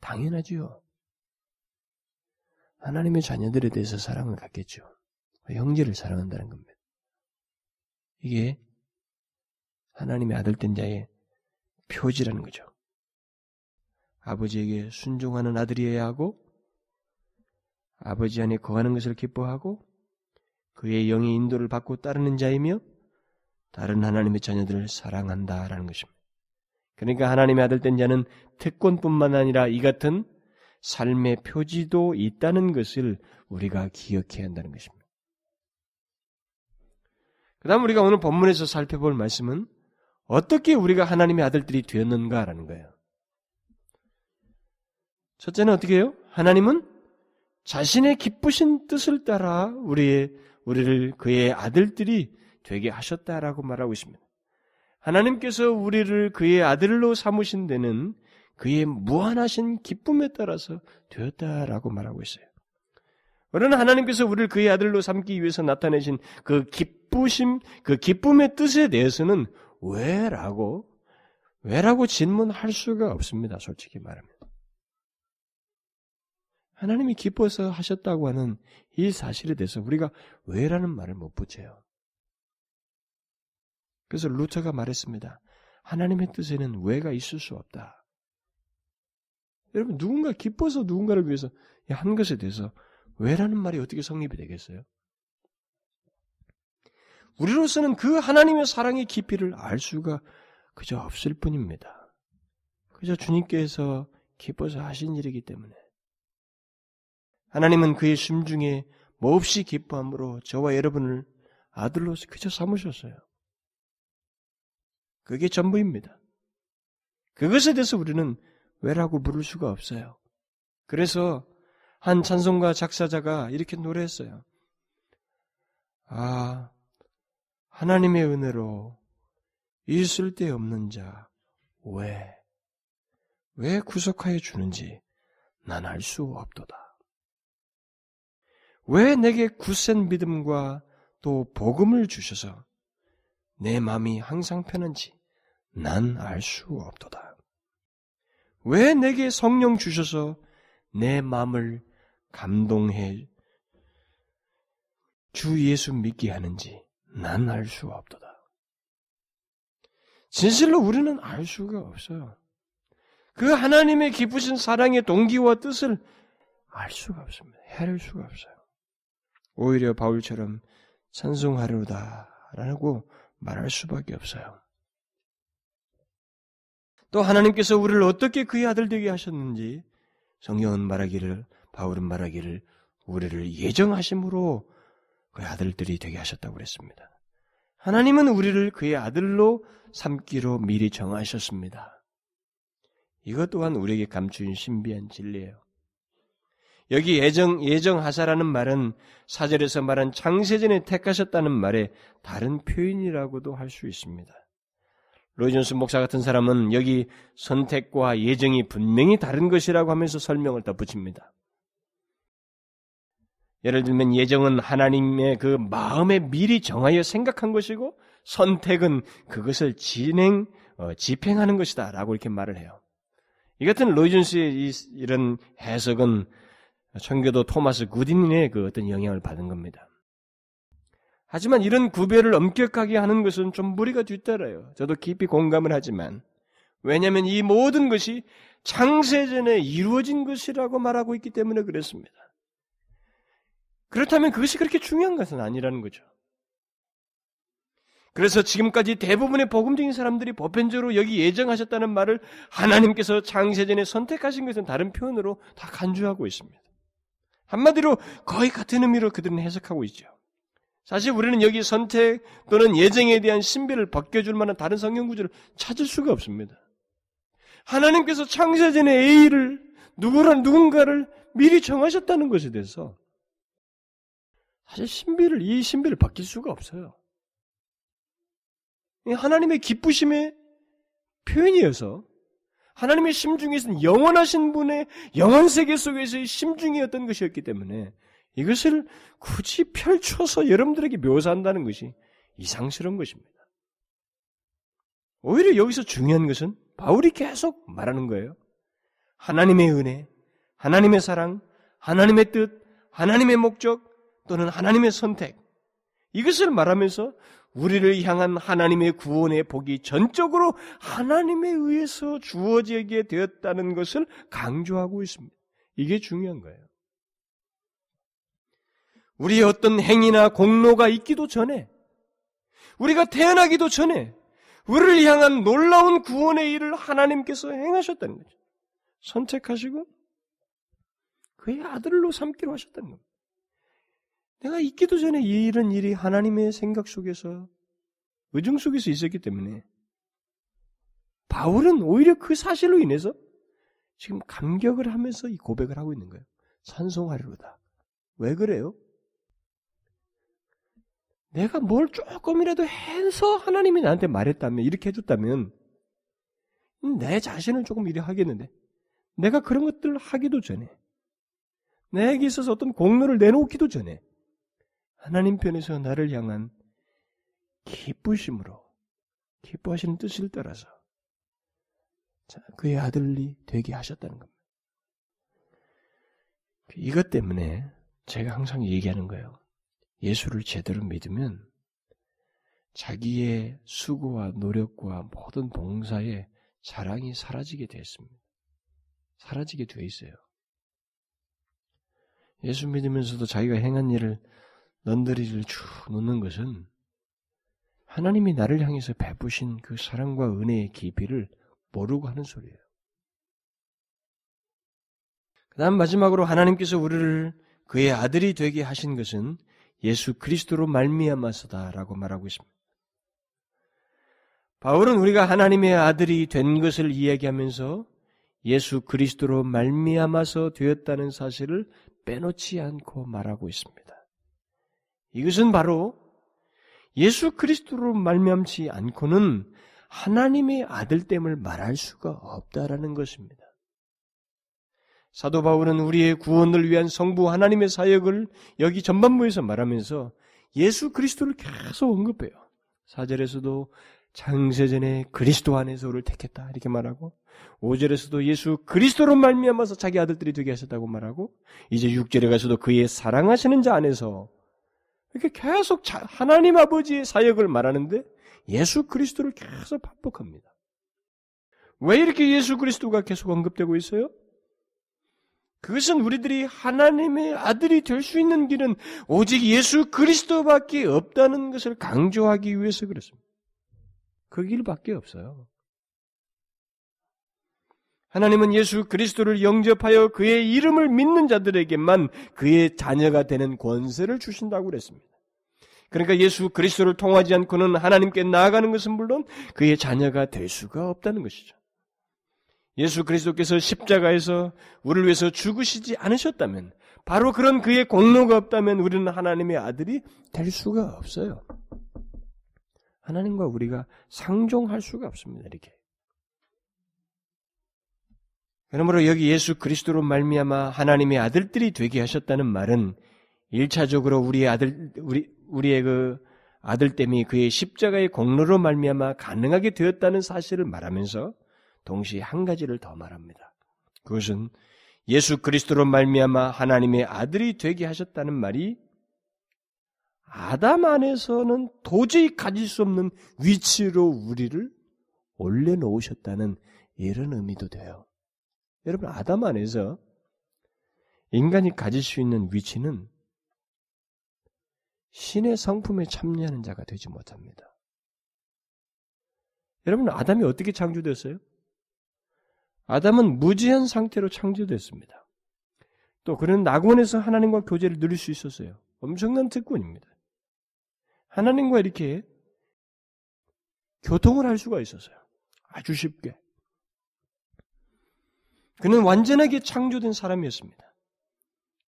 당연하지요. 하나님의 자녀들에 대해서 사랑을 갖겠죠. 형제를 사랑한다는 겁니다. 이게 하나님의 아들 된 자의 표지라는 거죠. 아버지에게 순종하는 아들이어야 하고 아버지 안에 거하는 것을 기뻐하고 그의 영의 인도를 받고 따르는 자이며 다른 하나님의 자녀들을 사랑한다라는 것입니다. 그러니까 하나님의 아들 된 자는 특권뿐만 아니라 이 같은 삶의 표지도 있다는 것을 우리가 기억해야 한다는 것입니다. 그 다음 우리가 오늘 본문에서 살펴볼 말씀은 어떻게 우리가 하나님의 아들들이 되었는가라는 거예요. 첫째는 어떻게 해요? 하나님은 자신의 기쁘신 뜻을 따라 우리의, 우리를 그의 아들들이 되게 하셨다라고 말하고 있습니다. 하나님께서 우리를 그의 아들로 삼으신 데는 그의 무한하신 기쁨에 따라서 되었다라고 말하고 있어요. 그러나 하나님께서 우리를 그의 아들로 삼기 위해서 나타내신 그 기 쁘심, 그 기쁨의 뜻에 대해서는 왜라고, 왜라고 질문할 수가 없습니다. 솔직히 말하면. 하나님이 기뻐서 하셨다고 하는 이 사실에 대해서 우리가 왜라는 말을 못 붙여요. 그래서 루터가 말했습니다. 하나님의 뜻에는 왜가 있을 수 없다. 여러분, 누군가 기뻐서 누군가를 위해서 한 것에 대해서 왜라는 말이 어떻게 성립이 되겠어요? 우리로서는 그 하나님의 사랑의 깊이를 알 수가 그저 없을 뿐입니다. 그저 주님께서 기뻐서 하신 일이기 때문에. 하나님은 그의 심중에 몹시 기뻐함으로 저와 여러분을 아들로서 그저 삼으셨어요. 그게 전부입니다. 그것에 대해서 우리는 왜라고 물을 수가 없어요. 그래서 한 찬송가 작사자가 이렇게 노래했어요. 아, 하나님의 은혜로 있을 데 없는 자, 왜, 왜 구속하여 주는지 난 알 수 없도다. 왜 내게 굳센 믿음과 또 복음을 주셔서 내 마음이 항상 편한지 난 알 수 없도다. 왜 내게 성령 주셔서 내 마음을 감동해 주 예수 믿게 하는지 난 알 수 없도다. 진실로 우리는 알 수가 없어요. 그 하나님의 기쁘신 사랑의 동기와 뜻을 알 수가 없습니다. 헤아릴 수가 없어요. 오히려 바울처럼 찬송하려다라고 말할 수밖에 없어요. 또 하나님께서 우리를 어떻게 그의 아들 되게 하셨는지 성경은 말하기를 바울은 말하기를 우리를 예정하심으로 그의 아들들이 되게 하셨다고 그랬습니다. 하나님은 우리를 그의 아들로 삼기로 미리 정하셨습니다. 이것 또한 우리에게 감추인 신비한 진리예요. 여기 예정, 예정하사라는 말은 사절에서 말한 창세전에 택하셨다는 말의 다른 표현이라고도 할 수 있습니다. 로이존스 목사 같은 사람은 여기 선택과 예정이 분명히 다른 것이라고 하면서 설명을 덧붙입니다. 예를 들면 예정은 하나님의 그 마음에 미리 정하여 생각한 것이고 선택은 그것을 진행, 어, 집행하는 것이다 라고 이렇게 말을 해요. 이 같은 로이존스의 이 런 해석은 청교도 토마스 구딘의 그 어떤 영향을 받은 겁니다. 하지만 이런 구별을 엄격하게 하는 것은 좀 무리가 뒤따라요. 저도 깊이 공감을 하지만 왜냐하면 이 모든 것이 창세전에 이루어진 것이라고 말하고 있기 때문에 그렇습니다. 그렇다면 그것이 그렇게 중요한 것은 아니라는 거죠. 그래서 지금까지 대부분의 복음적인 사람들이 보편적으로 여기 예정하셨다는 말을 하나님께서 창세전에 선택하신 것은 다른 표현으로 다 간주하고 있습니다. 한마디로 거의 같은 의미로 그들은 해석하고 있죠. 사실 우리는 여기 선택 또는 예정에 대한 신비를 벗겨줄 만한 다른 성경 구절을 찾을 수가 없습니다. 하나님께서 창세전에 A를 누구란 누군가를 미리 정하셨다는 것에 대해서 사실 신비를 이 신비를 바뀔 수가 없어요. 하나님의 기쁘심의 표현이어서 하나님의 심중에서는 영원하신 분의 영원 세계 속에서의 심중이었던 것이었기 때문에 이것을 굳이 펼쳐서 여러분들에게 묘사한다는 것이 이상스러운 것입니다. 오히려 여기서 중요한 것은 바울이 계속 말하는 거예요. 하나님의 은혜, 하나님의 사랑, 하나님의 뜻, 하나님의 목적 또는 하나님의 선택 이것을 말하면서 우리를 향한 하나님의 구원의 복이 전적으로 하나님에 의해서 주어지게 되었다는 것을 강조하고 있습니다. 이게 중요한 거예요. 우리의 어떤 행위나 공로가 있기도 전에, 우리가 태어나기도 전에, 우리를 향한 놀라운 구원의 일을 하나님께서 행하셨다는 거죠. 선택하시고, 그의 아들로 삼기로 하셨다는 겁니다. 내가 있기도 전에 이런 일이 하나님의 생각 속에서 의중 속에서 있었기 때문에 바울은 오히려 그 사실로 인해서 지금 감격을 하면서 이 고백을 하고 있는 거예요. 찬송하리로다. 왜 그래요? 내가 뭘 조금이라도 해서 하나님이 나한테 말했다면, 이렇게 해줬다면, 내 자신을 조금 이래 하겠는데, 내가 그런 것들을 하기도 전에, 내게 있어서 어떤 공로를 내놓기도 전에, 하나님 편에서 나를 향한 기쁘심으로 기뻐하시는 뜻을 따라서 그의 아들이 되게 하셨다는 겁니다. 이것 때문에 제가 항상 얘기하는 거예요. 예수를 제대로 믿으면 자기의 수고와 노력과 모든 봉사의 자랑이 사라지게 되었습니다. 사라지게 되어 있어요. 예수 믿으면서도 자기가 행한 일을 넌더리를 쭉 놓는 것은 하나님이 나를 향해서 베푸신 그 사랑과 은혜의 깊이를 모르고 하는 소리예요. 그 다음 마지막으로 하나님께서 우리를 그의 아들이 되게 하신 것은 예수 그리스도로 말미암아서다라고 말하고 있습니다. 바울은 우리가 하나님의 아들이 된 것을 이야기하면서 예수 그리스도로 말미암아서 되었다는 사실을 빼놓지 않고 말하고 있습니다. 이것은 바로 예수 그리스도로 말미암지 않고는 하나님의 아들됨을 말할 수가 없다라는 것입니다. 사도 바울은 우리의 구원을 위한 성부 하나님의 사역을 여기 전반부에서 말하면서 예수 그리스도를 계속 언급해요. 사절에서도 장세전에 그리스도 안에서 우리를 택했다 이렇게 말하고 5절에서도 예수 그리스도로 말미암아서 자기 아들들이 되게 하셨다고 말하고 이제 6절에 가서도 그의 사랑하시는 자 안에서 이렇게 계속 하나님 아버지의 사역을 말하는데 예수 그리스도를 계속 반복합니다. 왜 이렇게 예수 그리스도가 계속 언급되고 있어요? 그것은 우리들이 하나님의 아들이 될 수 있는 길은 오직 예수 그리스도밖에 없다는 것을 강조하기 위해서 그렇습니다. 그 길밖에 없어요. 하나님은 예수 그리스도를 영접하여 그의 이름을 믿는 자들에게만 그의 자녀가 되는 권세를 주신다고 그랬습니다. 그러니까 예수 그리스도를 통하지 않고는 하나님께 나아가는 것은 물론 그의 자녀가 될 수가 없다는 것이죠. 예수 그리스도께서 십자가에서 우리를 위해서 죽으시지 않으셨다면 바로 그런 그의 공로가 없다면 우리는 하나님의 아들이 될 수가 없어요. 하나님과 우리가 상종할 수가 없습니다. 이렇게. 그러므로 여기 예수 그리스도로 말미암아 하나님의 아들들이 되게 하셨다는 말은 일차적으로 우리의 아들 우리 우리의 그 아들됨이 그의 십자가의 공로로 말미암아 가능하게 되었다는 사실을 말하면서 동시에 한 가지를 더 말합니다. 그것은 예수 그리스도로 말미암아 하나님의 아들이 되게 하셨다는 말이 아담 안에서는 도저히 가질 수 없는 위치로 우리를 올려놓으셨다는 이런 의미도 돼요. 여러분, 아담 안에서 인간이 가질 수 있는 위치는 신의 성품에 참여하는 자가 되지 못합니다. 여러분, 아담이 어떻게 창조됐어요? 아담은 무지한 상태로 창조됐습니다. 또 그는 낙원에서 하나님과 교제를 누릴 수 있었어요. 엄청난 특권입니다. 하나님과 이렇게 교통을 할 수가 있었어요. 아주 쉽게. 그는 완전하게 창조된 사람이었습니다.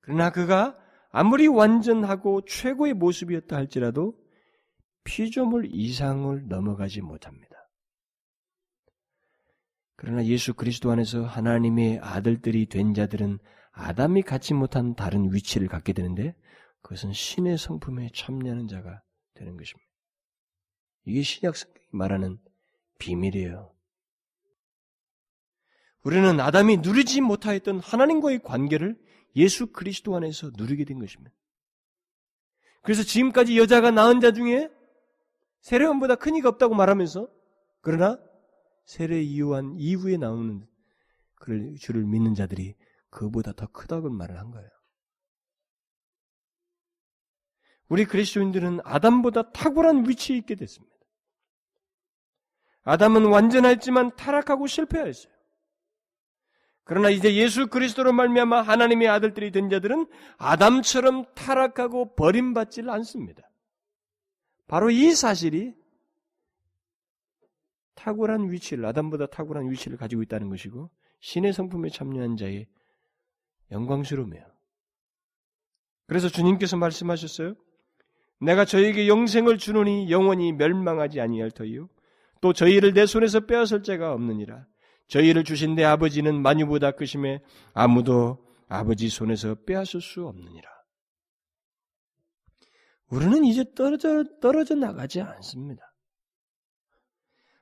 그러나 그가 아무리 완전하고 최고의 모습이었다 할지라도 피조물 이상을 넘어가지 못합니다. 그러나 예수 그리스도 안에서 하나님의 아들들이 된 자들은 아담이 갖지 못한 다른 위치를 갖게 되는데 그것은 신의 성품에 참여하는 자가 되는 것입니다. 이게 신약 성경이 말하는 비밀이에요. 우리는 아담이 누리지 못하였던 하나님과의 관계를 예수 그리스도 안에서 누리게 된 것입니다. 그래서 지금까지 여자가 낳은 자 중에 세례원보다 큰 이가 없다고 말하면서 그러나 세례 이후한 이후에 나오는 그를 주를 믿는 자들이 그보다 더 크다고 말을 한 거예요. 우리 그리스도인들은 아담보다 탁월한 위치에 있게 됐습니다. 아담은 완전했지만 타락하고 실패하였어요. 그러나 이제 예수 그리스도로 말미암아 하나님의 아들들이 된 자들은 아담처럼 타락하고 버림받지 않습니다. 바로 이 사실이 탁월한 위치를 아담보다 탁월한 위치를 가지고 있다는 것이고 신의 성품에 참여한 자의 영광스러움이에요. 그래서 주님께서 말씀하셨어요. 내가 저에게 영생을 주노니 영원히 멸망하지 아니할 터이요 또 저희를 내 손에서 빼앗을 자가 없느니라. 저희를 주신 내 아버지는 만유보다 크심에 아무도 아버지 손에서 빼앗을 수 없느니라. 우리는 이제 떨어져, 떨어져 나가지 않습니다.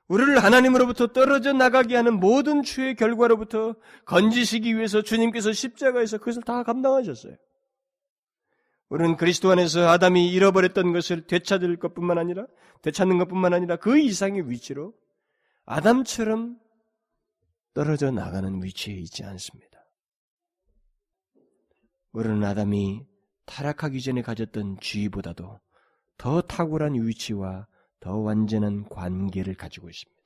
우리를 하나님으로부터 떨어져 나가게 하는 모든 죄의 결과로부터 건지시기 위해서 주님께서 십자가에서 그것을 다 감당하셨어요. 우리는 그리스도 안에서 아담이 잃어버렸던 것을 되찾을 것뿐만 아니라 되찾는 것뿐만 아니라 그 이상의 위치로 아담처럼 떨어져 나가는 위치에 있지 않습니다. 우리는 아담이 타락하기 전에 가졌던 지위보다도 더 탁월한 위치와 더 완전한 관계를 가지고 있습니다.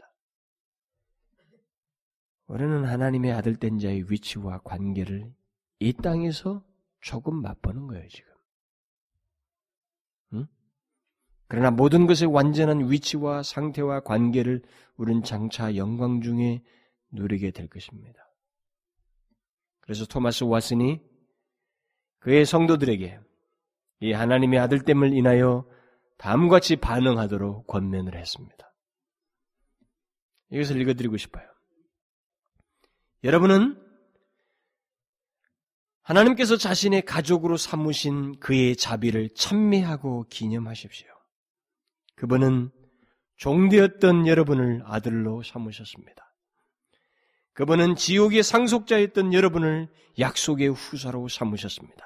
우리는 하나님의 아들 된 자의 위치와 관계를 이 땅에서 조금 맛보는 거예요, 지금. 응? 그러나 모든 것의 완전한 위치와 상태와 관계를 우리는 장차 영광 중에 누리게 될 것입니다. 그래서 토마스 왓슨이 그의 성도들에게 이 하나님의 아들됨을 인하여 다음과 같이 반응하도록 권면을 했습니다. 이것을 읽어드리고 싶어요. 여러분은 하나님께서 자신의 가족으로 삼으신 그의 자비를 찬미하고 기념하십시오. 그분은 종되었던 여러분을 아들로 삼으셨습니다. 그분은 지옥의 상속자였던 여러분을 약속의 후사로 삼으셨습니다.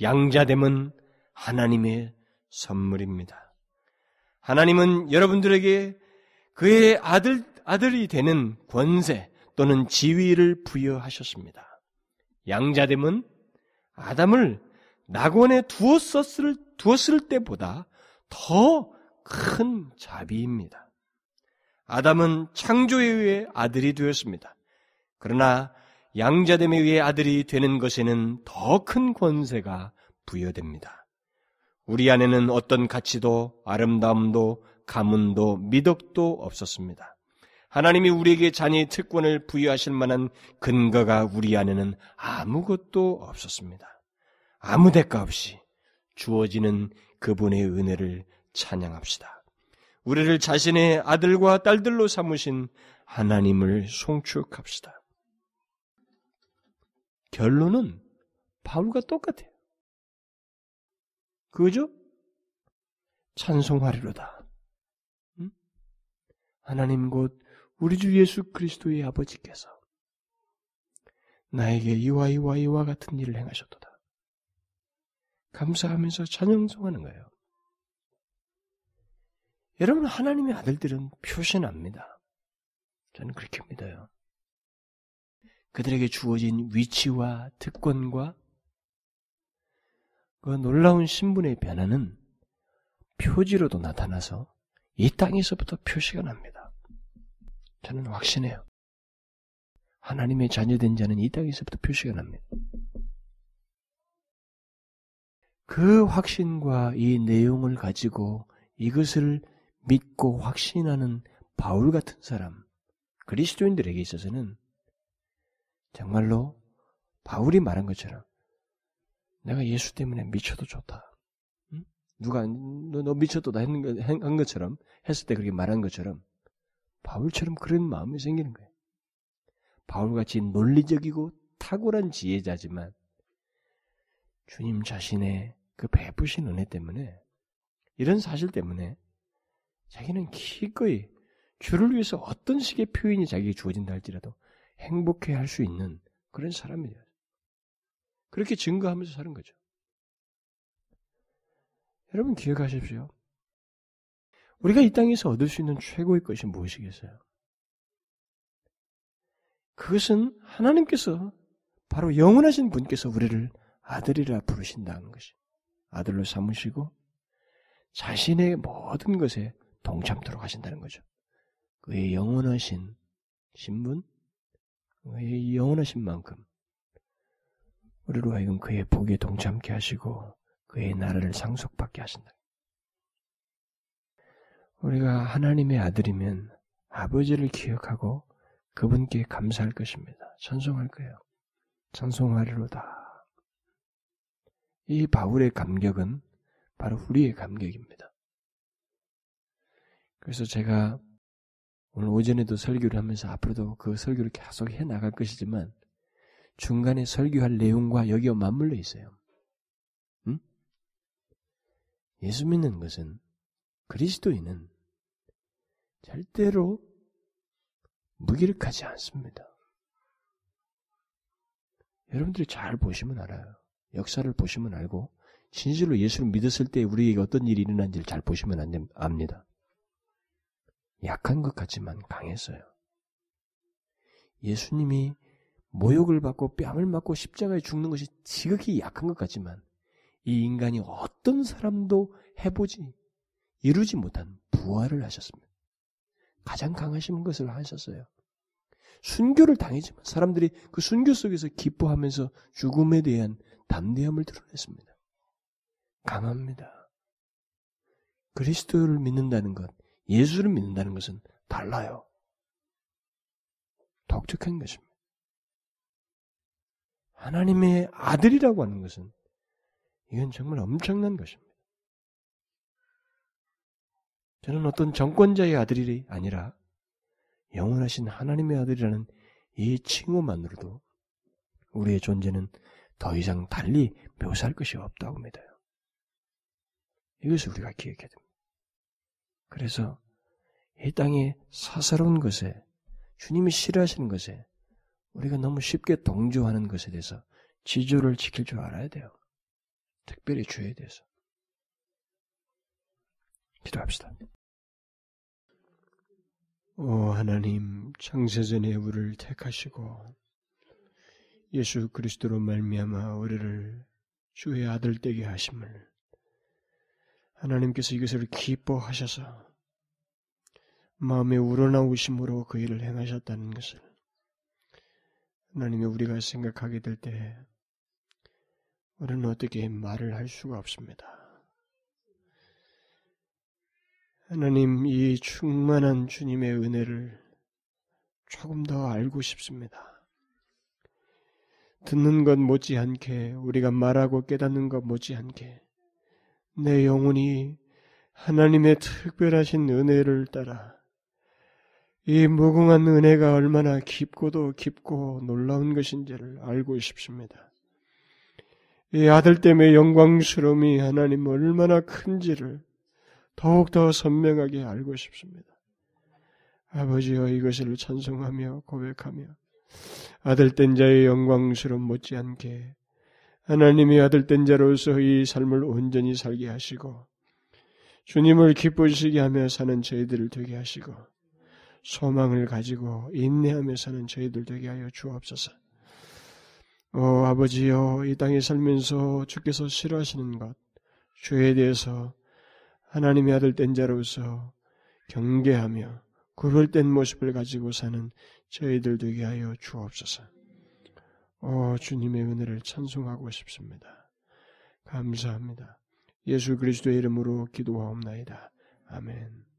양자됨은 하나님의 선물입니다. 하나님은 여러분들에게 그의 아들, 아들이 되는 권세 또는 지위를 부여하셨습니다. 양자됨은 아담을 낙원에 두었었을, 두었을 때보다 더 큰 자비입니다. 아담은 창조에 의해 아들이 되었습니다. 그러나 양자됨에 의해 아들이 되는 것에는 더 큰 권세가 부여됩니다. 우리 안에는 어떤 가치도 아름다움도 가문도 미덕도 없었습니다. 하나님이 우리에게 자녀의 특권을 부여하실 만한 근거가 우리 안에는 아무것도 없었습니다. 아무 대가 없이 주어지는 그분의 은혜를 찬양합시다. 우리를 자신의 아들과 딸들로 삼으신 하나님을 송축합시다. 결론은 바울과 똑같아요. 그죠? 찬송하리로다. 응? 하나님 곧 우리 주 예수 그리스도의 아버지께서 나에게 이와 이와 이와 같은 일을 행하셨도다. 감사하면서 찬양송하는 거예요. 여러분 하나님의 아들들은 표시납니다. 저는 그렇게 믿어요. 그들에게 주어진 위치와 특권과 그 놀라운 신분의 변화는 표지로도 나타나서 이 땅에서부터 표시가 납니다. 저는 확신해요. 하나님의 자녀된 자는 이 땅에서부터 표시가 납니다. 그 확신과 이 내용을 가지고 이것을 믿고 확신하는 바울 같은 사람, 그리스도인들에게 있어서는 정말로 바울이 말한 것처럼 내가 예수 때문에 미쳐도 좋다. 응? 누가 너, 너 미쳐도 했는 한 것처럼 했을 때 그렇게 말한 것처럼 바울처럼 그런 마음이 생기는 거예요. 바울같이 논리적이고 탁월한 지혜자지만 주님 자신의 그 베푸신 은혜 때문에 이런 사실 때문에 자기는 기꺼이 주를 위해서 어떤 식의 표현이 자기에게 주어진다 할지라도 행복해 할 수 있는 그런 사람이에요. 그렇게 증거하면서 사는 거죠. 여러분 기억하십시오. 우리가 이 땅에서 얻을 수 있는 최고의 것이 무엇이겠어요? 그것은 하나님께서 바로 영원하신 분께서 우리를 아들이라 부르신다는 것이 아들로 삼으시고 자신의 모든 것에 동참토록 하신다는 거죠. 그의 영원하신 신분, 그의 영원하신 만큼 우리로 하여금 그의 복에 동참케 하시고 그의 나라를 상속받게 하신다. 우리가 하나님의 아들이면 아버지를 기억하고 그분께 감사할 것입니다. 찬송할 거예요. 찬송하리로다. 이 바울의 감격은 바로 우리의 감격입니다. 그래서 제가 오늘 오전에도 설교를 하면서 앞으로도 그 설교를 계속 해 나갈 것이지만 중간에 설교할 내용과 여기와 맞물려 있어요. 응? 예수 믿는 것은 그리스도인은 절대로 무기력하지 않습니다. 여러분들이 잘 보시면 알아요. 역사를 보시면 알고 진실로 예수를 믿었을 때 우리에게 어떤 일이 일어난지를 잘 보시면 안 압니다. 약한 것 같지만 강했어요. 예수님이 모욕을 받고 뺨을 맞고 십자가에 죽는 것이 지극히 약한 것 같지만 이 인간이 어떤 사람도 해보지 이루지 못한 부활을 하셨습니다. 가장 강하신 것을 하셨어요. 순교를 당했지만 사람들이 그 순교 속에서 기뻐하면서 죽음에 대한 담대함을 드러냈습니다. 강합니다. 그리스도를 믿는다는 것, 예수를 믿는다는 것은 달라요. 독특한 것입니다. 하나님의 아들이라고 하는 것은 이건 정말 엄청난 것입니다. 저는 어떤 정권자의 아들이 아니라 영원하신 하나님의 아들이라는 이 칭호만으로도 우리의 존재는 더 이상 달리 묘사할 것이 없다고 믿어요. 이것을 우리가 기억해야 됩니다. 그래서 이 땅의 사사로운 것에 주님이 싫어하시는 것에 우리가 너무 쉽게 동조하는 것에 대해서 지조를 지킬 줄 알아야 돼요. 특별히 주에 대해서. 기도합시다. 오 하나님 창세전에 우리를 택하시고 예수 그리스도로 말미암아 우리를 주의 아들 되게 하심을 하나님께서 이것을 기뻐하셔서 마음에 우러나오심으로 그 일을 행하셨다는 것을 하나님이 우리가 생각하게 될 때 우리는 어떻게 말을 할 수가 없습니다. 하나님 이 충만한 주님의 은혜를 조금 더 알고 싶습니다. 듣는 것 못지않게 우리가 말하고 깨닫는 것 못지않게 내 영혼이 하나님의 특별하신 은혜를 따라 이 무궁한 은혜가 얼마나 깊고도 깊고 놀라운 것인지를 알고 싶습니다. 이 아들 때문에 영광스러움이 하나님 얼마나 큰지를 더욱더 선명하게 알고 싶습니다. 아버지여 이것을 찬송하며 고백하며 아들 된 자의 영광스러움 못지않게 하나님의 아들 된 자로서 이 삶을 온전히 살게 하시고 주님을 기쁘시게 하며 사는 저희들을 되게 하시고 소망을 가지고 인내하며 사는 저희들 되게 하여 주옵소서. 오 아버지여 이 땅에 살면서 주께서 싫어하시는 것 주에 대해서 하나님의 아들 된 자로서 경계하며 구별된 모습을 가지고 사는 저희들 되게 하여 주옵소서. 오 주님의 은혜를 찬송하고 싶습니다. 감사합니다. 예수 그리스도의 이름으로 기도하옵나이다. 아멘.